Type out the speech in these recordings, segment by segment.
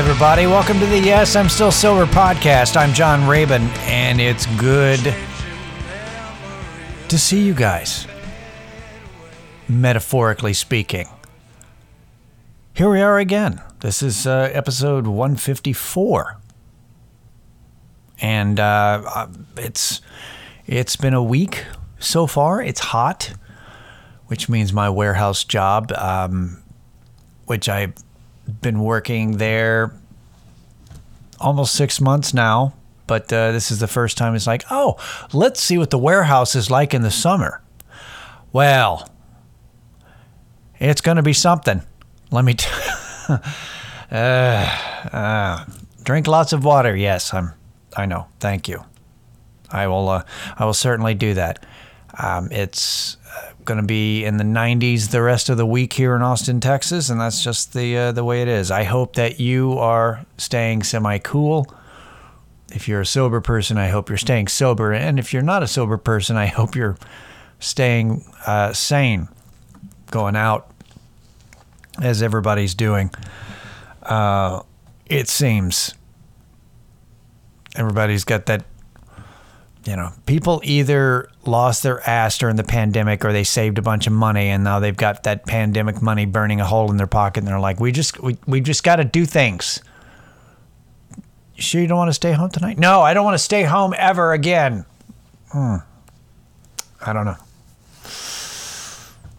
everybody. Welcome to the Yes, I'm Still Sober podcast. I'm John Rabin, and it's good to see you guys, metaphorically speaking. Here we are again. This is uh, episode 154. And uh, uh, it's it's been a week so far. It's hot, which means my warehouse job, um, which I've been working there almost six months now. But uh, this is the first time it's like, oh, let's see what the warehouse is like in the summer. Well, it's going to be something. Let me. T- uh, uh, drink lots of water. Yes, I'm. I know. Thank you. I will. Uh, I will certainly do that. Um, it's going to be in the 90s the rest of the week here in Austin, Texas, and that's just the uh, the way it is. I hope that you are staying semi cool. If you're a sober person, I hope you're staying sober, and if you're not a sober person, I hope you're staying uh, sane, going out as everybody's doing. Uh, it seems everybody's got that you know, people either lost their ass during the pandemic or they saved a bunch of money and now they've got that pandemic money burning a hole in their pocket and they're like, we just we, we just got to do things. You sure you don't want to stay home tonight? No, I don't want to stay home ever again. Hmm. I don't know.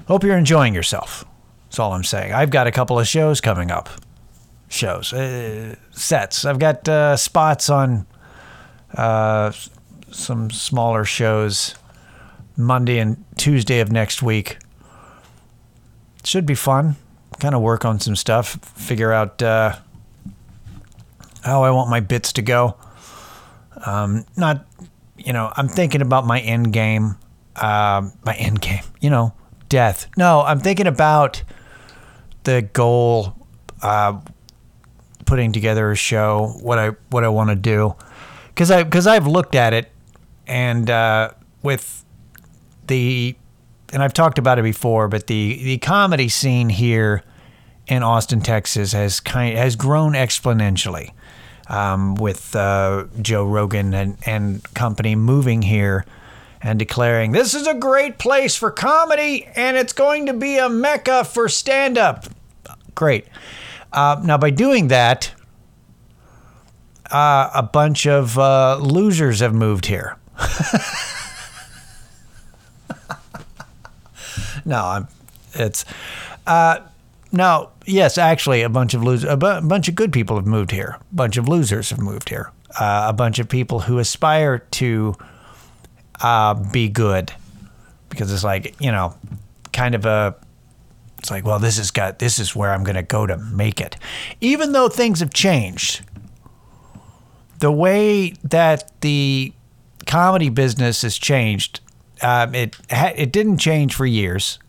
Hope you're enjoying yourself. That's all I'm saying. I've got a couple of shows coming up. Shows, uh, sets. I've got uh, spots on uh, some smaller shows Monday and Tuesday of next week. Should be fun. Kind of work on some stuff, figure out uh, how I want my bits to go. Um, not, you know, I'm thinking about my end game. Uh, my end game, you know, death. No, I'm thinking about the goal, uh, putting together a show, what I what I want to do, because I because I've looked at it and uh, with the and I've talked about it before, but the the comedy scene here in Austin, Texas, has kind has grown exponentially um, with uh, Joe Rogan and and company moving here and declaring this is a great place for comedy and it's going to be a mecca for stand up. Great. Uh, now, by doing that, uh, a bunch of uh, losers have moved here. no, I'm. It's. Uh, no, yes, actually, a bunch of losers, a bu- bunch of good people have moved here. A bunch of losers have moved here. Uh, a bunch of people who aspire to uh, be good, because it's like you know, kind of a. It's like, well, this has got this is where I'm going to go to make it, even though things have changed. The way that the comedy business has changed. Um, it ha- it didn't change for years,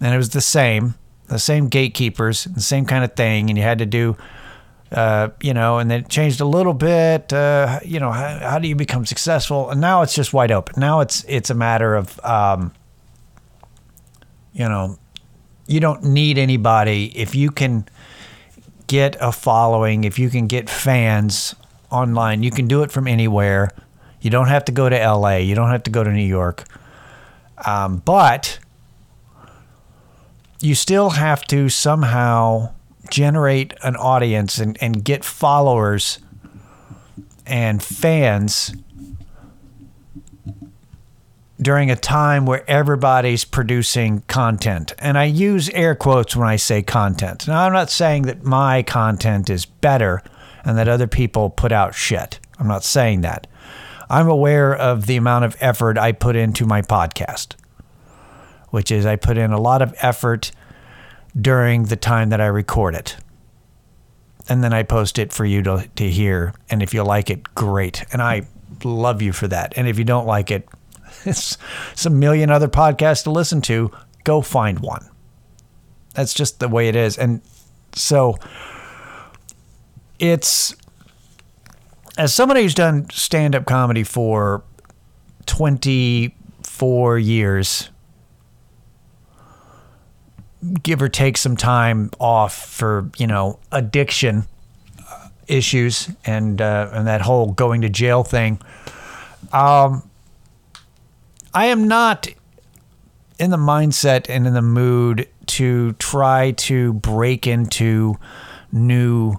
and it was the same, the same gatekeepers, the same kind of thing, and you had to do, uh, you know, and then it changed a little bit. Uh, you know, how, how, do you become successful? And now it's just wide open. Now it's it's a matter of, um, you know, you don't need anybody if you can get a following, if you can get fans online. You can do it from anywhere. You don't have to go to LA. You don't have to go to New York. Um, but you still have to somehow generate an audience and, and get followers and fans during a time where everybody's producing content. And I use air quotes when I say content. Now, I'm not saying that my content is better and that other people put out shit. I'm not saying that. I'm aware of the amount of effort I put into my podcast, which is I put in a lot of effort during the time that I record it. And then I post it for you to, to hear. And if you like it, great. And I love you for that. And if you don't like it, it's, it's a million other podcasts to listen to. Go find one. That's just the way it is. And so it's as somebody who's done stand up comedy for 24 years, give or take some time off for you know addiction issues and uh, and that whole going to jail thing. Um, I am not in the mindset and in the mood to try to break into new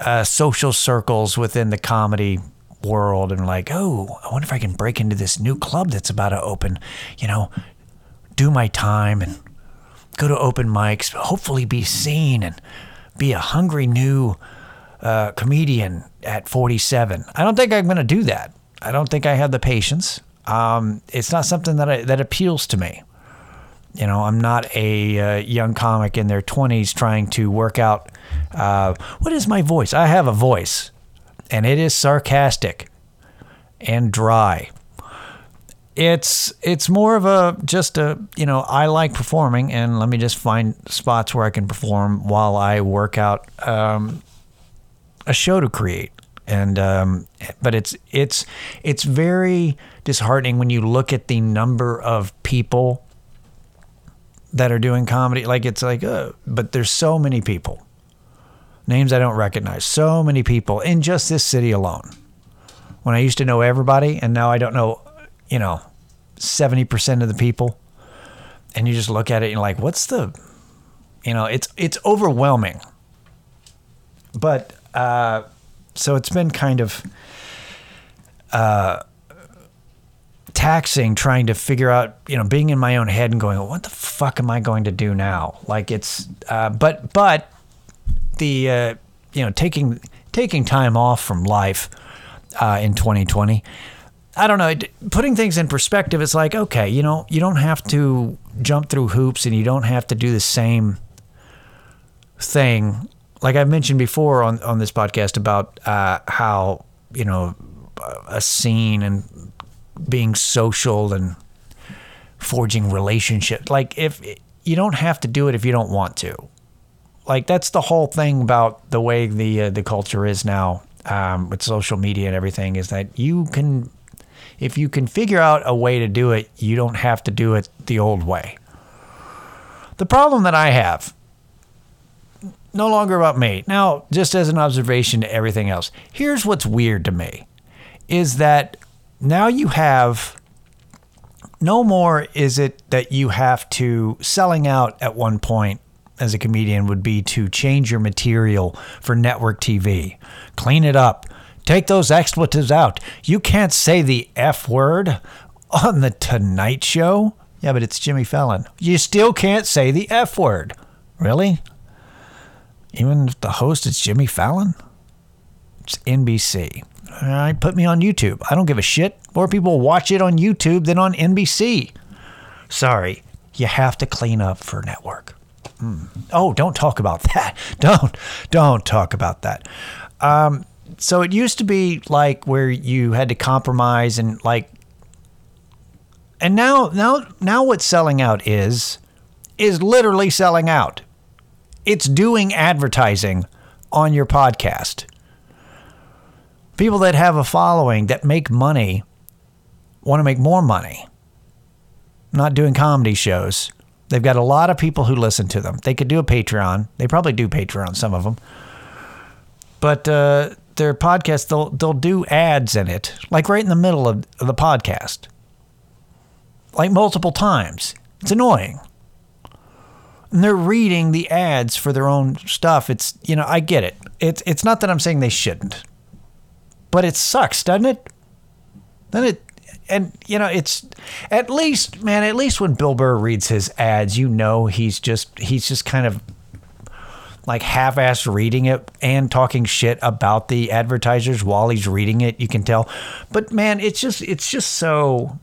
uh, social circles within the comedy world and like, oh, I wonder if I can break into this new club that's about to open. You know, do my time and go to open mics, hopefully be seen and be a hungry new uh, comedian at 47. I don't think I'm going to do that. I don't think I have the patience. Um, it's not something that I, that appeals to me. You know, I'm not a uh, young comic in their 20s trying to work out uh, what is my voice. I have a voice, and it is sarcastic and dry. It's it's more of a just a you know I like performing, and let me just find spots where I can perform while I work out um, a show to create and um, but it's it's it's very disheartening when you look at the number of people that are doing comedy. Like it's like, uh, but there's so many people, names I don't recognize, so many people in just this city alone. When I used to know everybody, and now I don't know, you know, seventy percent of the people, and you just look at it and you're like, what's the, you know, it's it's overwhelming. But uh, so it's been kind of uh, taxing trying to figure out, you know, being in my own head and going, well, what the fuck am I going to do now? Like it's, uh, but but the uh, you know taking taking time off from life uh, in 2020. I don't know. Putting things in perspective, it's like okay, you know, you don't have to jump through hoops and you don't have to do the same thing like I've mentioned before on, on this podcast about uh, how, you know, a scene and being social and forging relationships. Like, if you don't have to do it if you don't want to. Like, that's the whole thing about the way the, uh, the culture is now um, with social media and everything is that you can, if you can figure out a way to do it, you don't have to do it the old way. The problem that I have no longer about me. Now, just as an observation to everything else, here's what's weird to me is that now you have no more is it that you have to selling out at one point as a comedian would be to change your material for network TV, clean it up, take those expletives out. You can't say the F word on the Tonight Show. Yeah, but it's Jimmy Fallon. You still can't say the F word. Really? Even if the host is Jimmy Fallon, it's NBC. All right, put me on YouTube. I don't give a shit. More people watch it on YouTube than on NBC. Sorry, you have to clean up for network. Mm. Oh, don't talk about that. Don't, don't talk about that. Um, so it used to be like where you had to compromise and like, and now, now, now what selling out is, is literally selling out it's doing advertising on your podcast. People that have a following that make money want to make more money. Not doing comedy shows. They've got a lot of people who listen to them. They could do a Patreon. They probably do Patreon, some of them. But uh, their podcast, they'll they'll do ads in it, like right in the middle of, the podcast, like multiple times. It's annoying and they're reading the ads for their own stuff. It's you know I get it. It's it's not that I'm saying they shouldn't, but it sucks, doesn't it? Then it and you know it's at least man at least when Bill Burr reads his ads, you know he's just he's just kind of like half-ass reading it and talking shit about the advertisers while he's reading it. You can tell, but man, it's just it's just so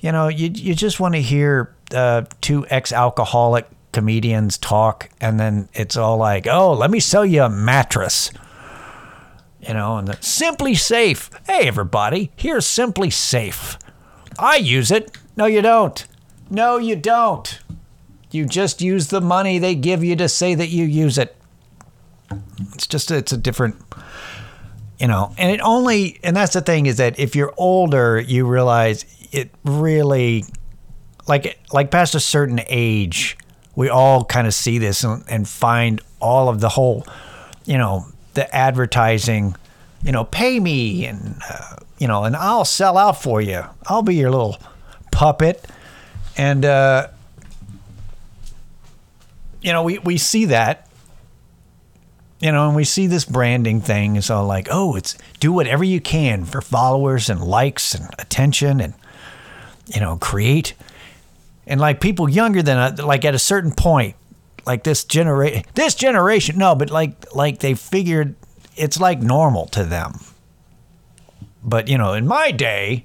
you know you you just want to hear uh, two ex-alcoholic comedians talk, and then it's all like, "Oh, let me sell you a mattress." You know, and the SimpliSafe. Hey, everybody, here's SimpliSafe. I use it. No, you don't. No, you don't. You just use the money they give you to say that you use it. It's just it's a different you know, and it only and that's the thing is that if you're older, you realize it really like like past a certain age, we all kind of see this and, and find all of the whole, you know, the advertising, you know, pay me and uh, you know, and I'll sell out for you. I'll be your little puppet, and uh, you know, we we see that. You know, and we see this branding thing. It's all like, oh, it's do whatever you can for followers and likes and attention and, you know, create and like people younger than uh, like at a certain point like this generation this generation no but like like they figured it's like normal to them. But you know in my day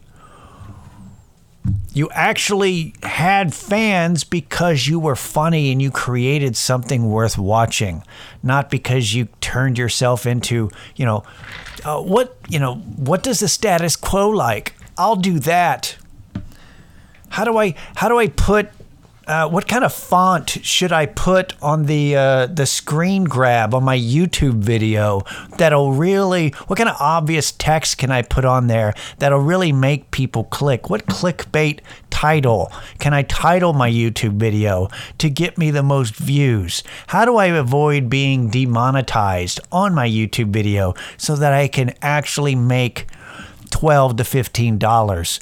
you actually had fans because you were funny and you created something worth watching not because you turned yourself into you know uh, what you know what does the status quo like? I'll do that. How do I how do I put uh, what kind of font should I put on the uh, the screen grab on my YouTube video that'll really what kind of obvious text can I put on there that'll really make people click? What clickbait title can I title my YouTube video to get me the most views? How do I avoid being demonetized on my YouTube video so that I can actually make 12 to 15 dollars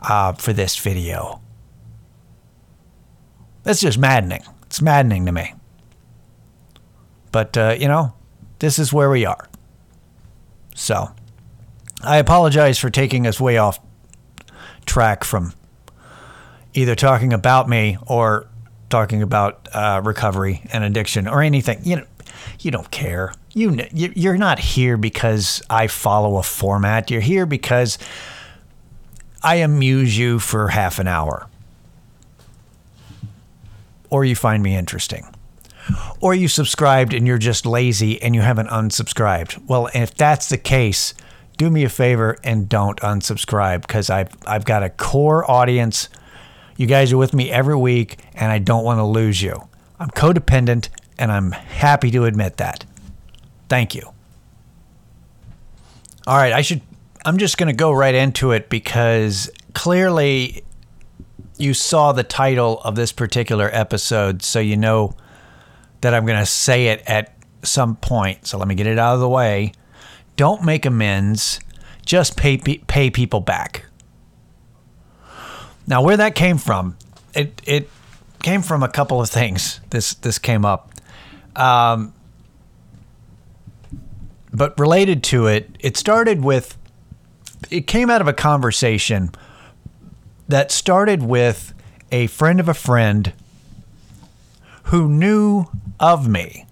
uh, for this video. That's just maddening. It's maddening to me. But, uh, you know, this is where we are. So, I apologize for taking us way off track from either talking about me or talking about uh, recovery and addiction or anything. You know, you don't care. You you're not here because I follow a format. You're here because I amuse you for half an hour. Or you find me interesting. Or you subscribed and you're just lazy and you haven't unsubscribed. Well, if that's the case, do me a favor and don't unsubscribe because I've, I've got a core audience. You guys are with me every week and I don't want to lose you. I'm codependent and I'm happy to admit that. Thank you. All right, I should I'm just going to go right into it because clearly you saw the title of this particular episode, so you know that I'm going to say it at some point. So let me get it out of the way. Don't make amends, just pay pay people back. Now, where that came from, it it came from a couple of things. This this came up. Um, but related to it, it started with it came out of a conversation that started with a friend of a friend who knew of me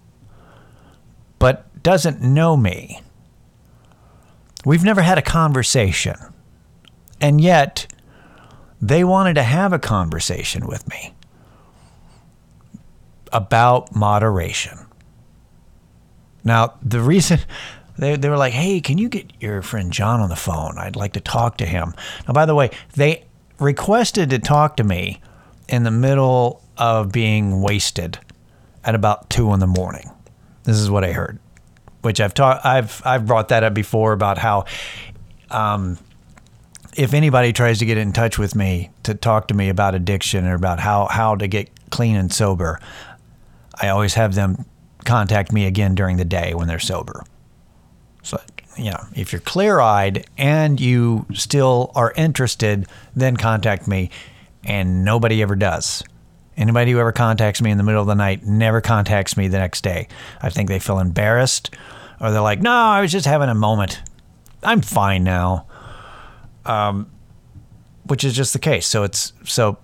but doesn't know me. We've never had a conversation. And yet, they wanted to have a conversation with me about moderation. Now, the reason they, they were like, hey, can you get your friend John on the phone? I'd like to talk to him. Now, by the way, they requested to talk to me in the middle of being wasted at about two in the morning. This is what I heard, which I've taught. I've I've brought that up before about how, um, if anybody tries to get in touch with me to talk to me about addiction or about how how to get clean and sober, I always have them contact me again during the day when they're sober. So, know, if you're clear eyed and you still are interested, then contact me. And nobody ever does. Anybody who ever contacts me in the middle of the night never contacts me the next day. I think they feel embarrassed or they're like, no, I was just having a moment. I'm fine now. Um, which is just the case. So it's so,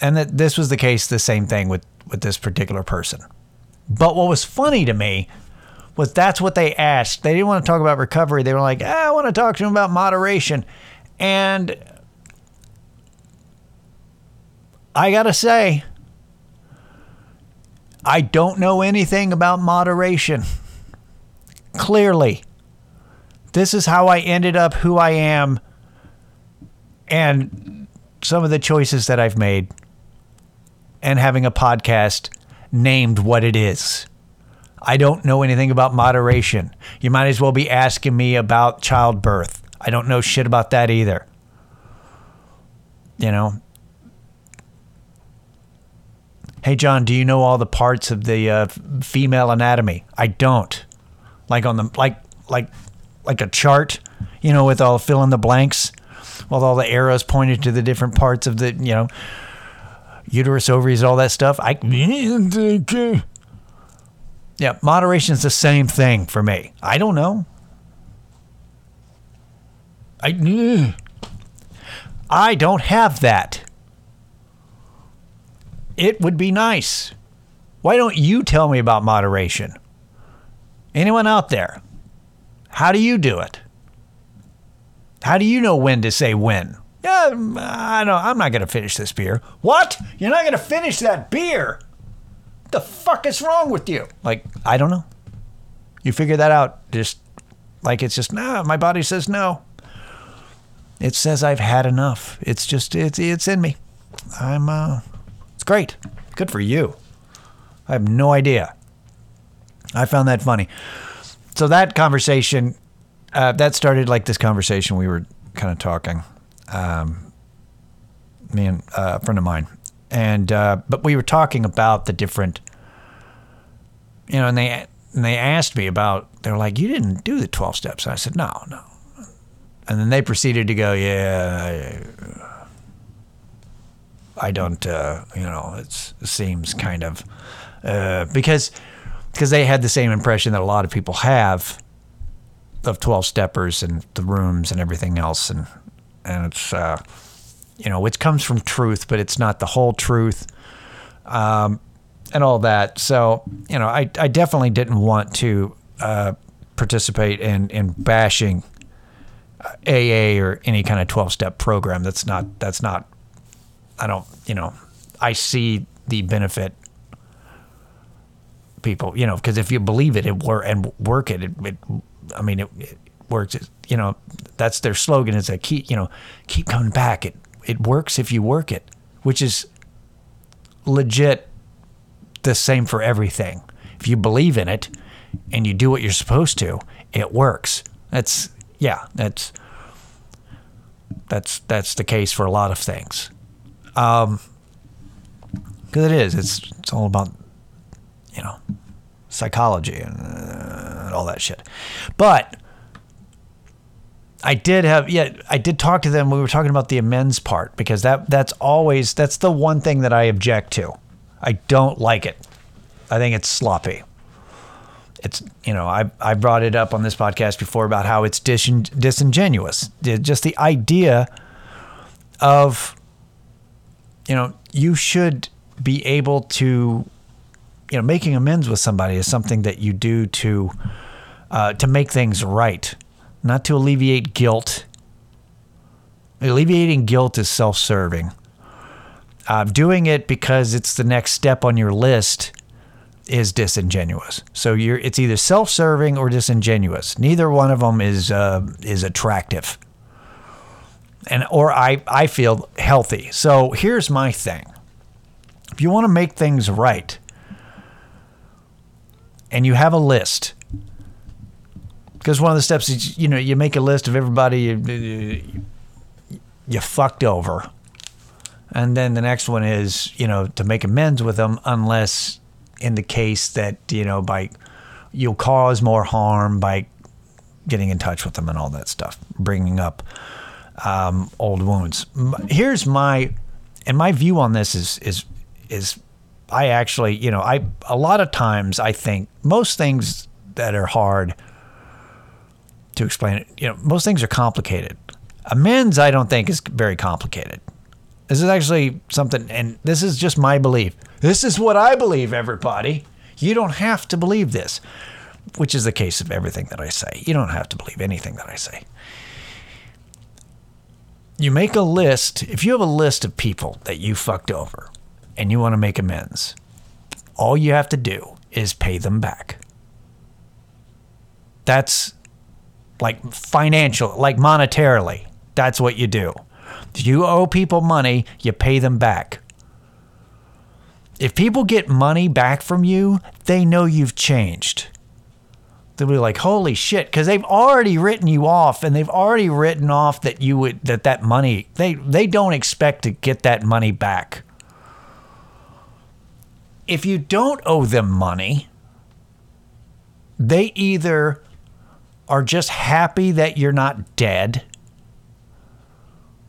and that this was the case, the same thing with, with this particular person. But what was funny to me was that's what they asked. They didn't want to talk about recovery. They were like, ah, I want to talk to them about moderation. And I got to say, I don't know anything about moderation. Clearly, this is how I ended up who I am and some of the choices that I've made and having a podcast named what it is. I don't know anything about moderation. You might as well be asking me about childbirth. I don't know shit about that either. You know, Hey, John, do you know all the parts of the uh, female anatomy? I don't. Like on the like like like a chart, you know, with all fill in the blanks, with all the arrows pointed to the different parts of the you know uterus, ovaries, all that stuff. I yeah, moderation is the same thing for me. I don't know. I I don't have that. It would be nice. Why don't you tell me about moderation? Anyone out there? How do you do it? How do you know when to say when? Yeah, I know. I'm not going to finish this beer. What? You're not going to finish that beer? The fuck is wrong with you? Like, I don't know. You figure that out. Just like it's just, nah, my body says no. It says I've had enough. It's just, it's, it's in me. I'm, uh, it's great. Good for you. I have no idea. I found that funny. So that conversation, uh, that started like this conversation we were kind of talking um, me and uh, a friend of mine, and uh, but we were talking about the different, you know, and they and they asked me about. They were like, "You didn't do the twelve steps." And I said, "No, no," and then they proceeded to go, "Yeah." I don't, uh, you know, it seems kind of uh, because because they had the same impression that a lot of people have of 12 steppers and the rooms and everything else and and it's uh, you know it comes from truth, but it's not the whole truth, um, and all that. So you know, I I definitely didn't want to uh, participate in in bashing AA or any kind of twelve step program. That's not that's not. I don't you know. I see the benefit people you know because if you believe it it work and work it, it, it I mean it, it works. You know, that's their slogan is that keep, you know, keep coming back. It, it works if you work it, which is legit the same for everything. If you believe in it and you do what you're supposed to, it works. That's, yeah, that's, that's, that's the case for a lot of things. Um, cause it is, it's, it's all about, you know, psychology and, uh, and all that shit. But, I did have yeah I did talk to them we were talking about the amends part because that that's always that's the one thing that I object to. I don't like it. I think it's sloppy. It's you know I I brought it up on this podcast before about how it's dis- disingenuous. Just the idea of you know you should be able to you know making amends with somebody is something that you do to uh, to make things right not to alleviate guilt. Alleviating guilt is self serving. Uh, doing it because it's the next step on your list is disingenuous. So you're it's either self serving or disingenuous. Neither one of them is uh, is attractive. And or I, I feel healthy. So here's my thing. If you want to make things right and you have a list because one of the steps is you know you make a list of everybody you, you fucked over, and then the next one is you know to make amends with them unless in the case that you know by you'll cause more harm by getting in touch with them and all that stuff, bringing up um, old wounds. Here's my and my view on this is is is I actually you know I a lot of times I think most things that are hard to explain it. You know, most things are complicated. Amends, I don't think, is very complicated. This is actually something, and this is just my belief. This is what I believe, everybody. You don't have to believe this, which is the case of everything that I say. You don't have to believe anything that I say. You make a list, if you have a list of people that you fucked over and you want to make amends, all you have to do is pay them back. That's like financial, like monetarily. That's what you do. You owe people money, you pay them back. If people get money back from you, they know you've changed. They'll be like, "Holy shit!" Because they've already written you off, and they've already written off that you would that that money they they don't expect to get that money back. if you don't owe them money, they either are just happy that you're not dead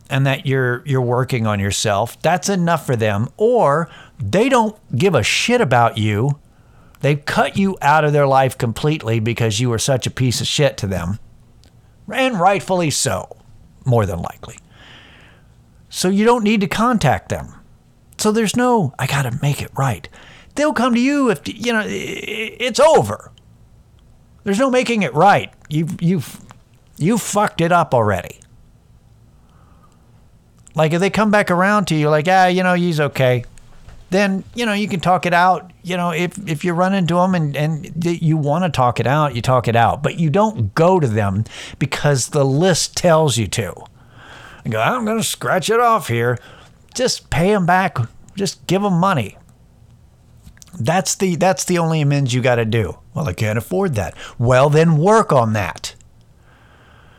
and that you're you're working on yourself. That's enough for them or they don't give a shit about you. They've cut you out of their life completely because you were such a piece of shit to them. And rightfully so, more than likely. So you don't need to contact them. So there's no, I got to make it right. They'll come to you if, you know, it's over. There's no making it right. You've, you've, you fucked it up already. Like if they come back around to you, like, ah, you know, he's okay then you know you can talk it out. You know, if if you run into them and and you want to talk it out, you talk it out. But you don't go to them because the list tells you to. And go, I'm going to scratch it off here. Just pay them back. Just give them money. That's the that's the only amends you got to do. Well, I can't afford that. Well, then work on that.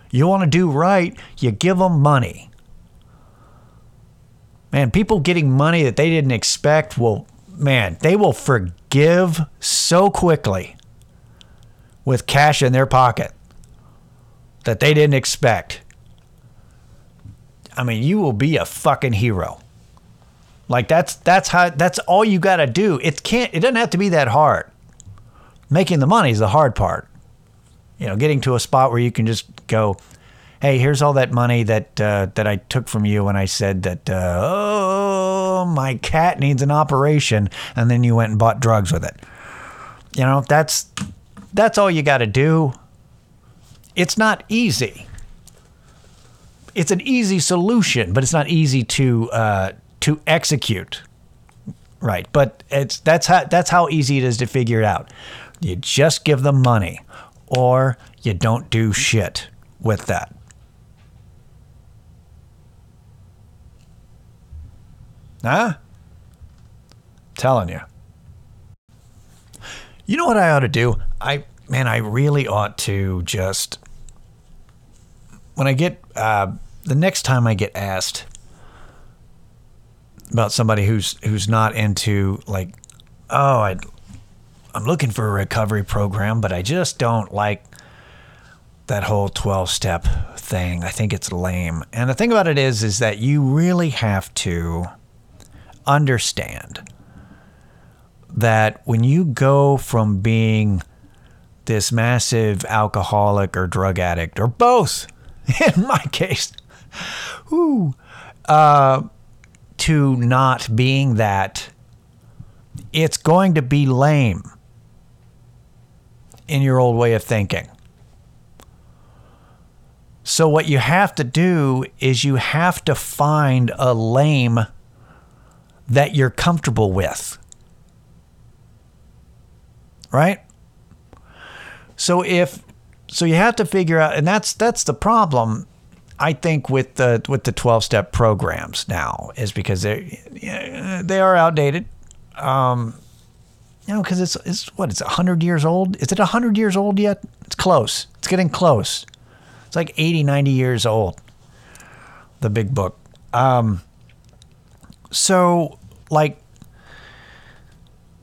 You want to do right, you give them money. Man, people getting money that they didn't expect will, man, they will forgive so quickly with cash in their pocket that they didn't expect. I mean, you will be a fucking hero. Like that's that's how that's all you got to do. It can't it doesn't have to be that hard. Making the money is the hard part. You know, getting to a spot where you can just go, hey, here's all that money that uh, that I took from you when I said that, uh, oh, my cat needs an operation, and then you went and bought drugs with it. You know, that's that's all you got to do. It's not easy. It's an easy solution, but it's not easy to uh, to execute. Right, but it's that's how that's how easy it is to figure it out. You just give them money, or you don't do shit with that. Huh? Telling you. You know what I ought to do? I man, I really ought to just when I get uh, the next time I get asked about somebody who's who's not into like, oh, I I'm looking for a recovery program, but I just don't like that whole 12 step thing. I think it's lame. And the thing about it is is that you really have to understand that when you go from being this massive alcoholic or drug addict, or both, in my case, whoo, uh, to not being that, it's going to be lame in your old way of thinking. So, what you have to do is you have to find a lame that you're comfortable with. Right? So if so you have to figure out and that's that's the problem I think with the with the 12 step programs now is because they they are outdated. Um, you know, because it's it's what it's hundred years old. Is it hundred years old yet? It's close. It's getting close. It's like 80, 90 years old. The big book. Um, so like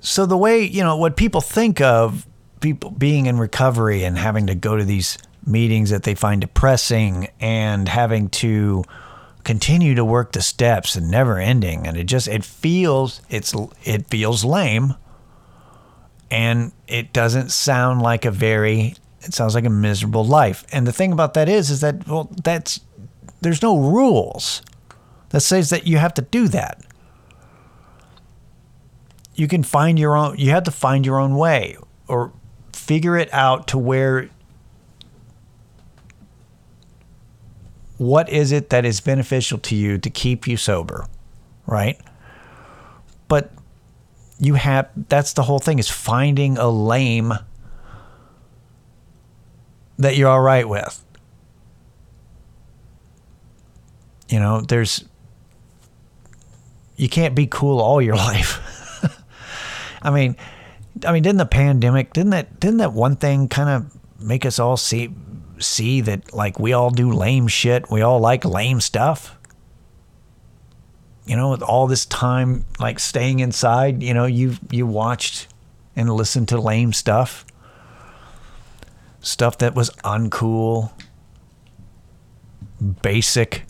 so the way you know what people think of people being in recovery and having to go to these meetings that they find depressing and having to continue to work the steps and never ending. And it just it feels it's it feels lame. And it doesn't sound like a very it sounds like a miserable life. And the thing about that is is that well that's there's no rules that says that you have to do that. You can find your own you have to find your own way or figure it out to where what is it that is beneficial to you to keep you sober right? But you have that's the whole thing is finding a lame that you're all right with. You know there's you can't be cool all your life. I mean, I mean, didn't the pandemic didn't that didn't that one thing kind of make us all see see that like we all do lame shit, we all like lame stuff. you know, with all this time like staying inside, you know, you you watched and listened to lame stuff. Stuff that was uncool, basic.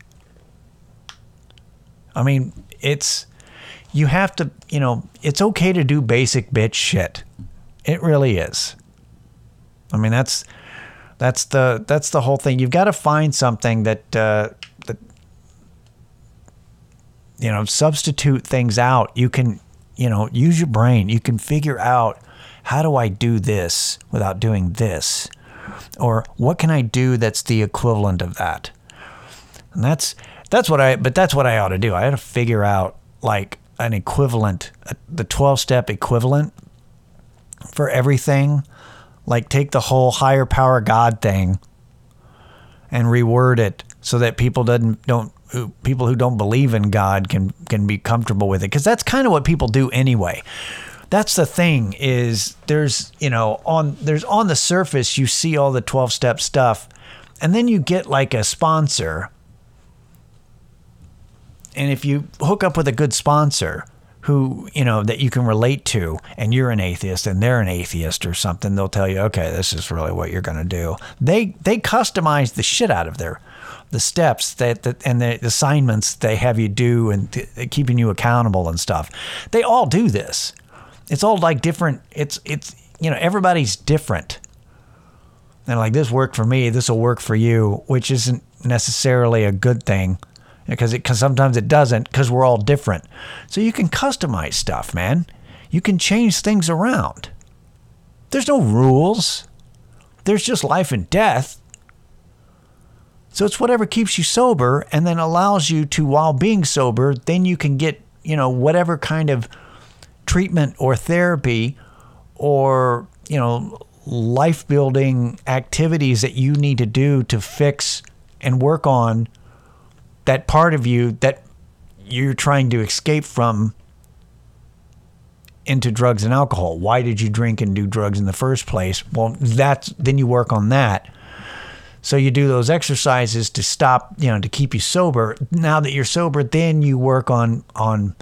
I mean, it's you have to, you know, it's okay to do basic bitch shit. It really is. I mean, that's that's the that's the whole thing. You've got to find something that uh, that you know substitute things out. You can you know use your brain. You can figure out how do I do this without doing this, or what can I do that's the equivalent of that. And that's that's what I but that's what I ought to do. I ought to figure out like an equivalent, the 12 step equivalent for everything. Like take the whole higher power God thing and reword it so that people doesn't don't who, people who don't believe in God can can be comfortable with it because that's kind of what people do anyway. That's the thing is there's you know on there's on the surface you see all the 12 step stuff and then you get like a sponsor and if you hook up with a good sponsor who you know that you can relate to and you're an atheist and they're an atheist or something they'll tell you okay this is really what you're going to do. They they customize the shit out of their the steps that, that and the assignments they have you do and th- keeping you accountable and stuff. They all do this. It's all like different it's it's you know everybody's different. And like this worked for me this will work for you which isn't necessarily a good thing because it cause sometimes it doesn't because we're all different. So you can customize stuff, man. You can change things around. There's no rules. There's just life and death. So it's whatever keeps you sober and then allows you to while being sober, then you can get, you know, whatever kind of treatment or therapy or, you know, life building activities that you need to do to fix and work on that part of you that you're trying to escape from into drugs and alcohol. Why did you drink and do drugs in the first place? Well, that's then you work on that. So you do those exercises to stop, you know, to keep you sober. Now that you're sober, then you work on on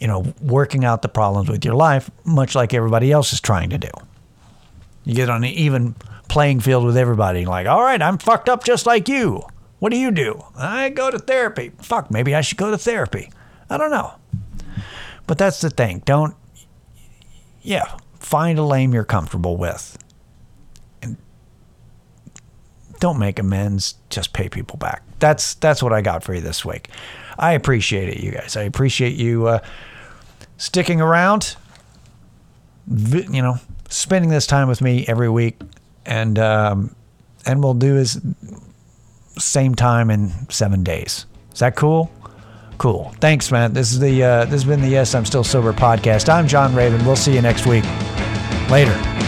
you know, working out the problems with your life, much like everybody else is trying to do. You get on an even playing field with everybody, like, all right, I'm fucked up just like you. What do you do? I go to therapy. Fuck, maybe I should go to therapy. I don't know. But that's the thing. Don't, yeah, find a lame you're comfortable with. And don't make amends, just pay people back. That's that's what I got for you this week. I appreciate it, you guys. I appreciate you uh, sticking around. You know, spending this time with me every week, and um, and we'll do is same time in seven days. Is that cool? Cool. Thanks, man. This is the uh, this has been the Yes I'm Still Sober podcast. I'm John Raven. We'll see you next week. Later.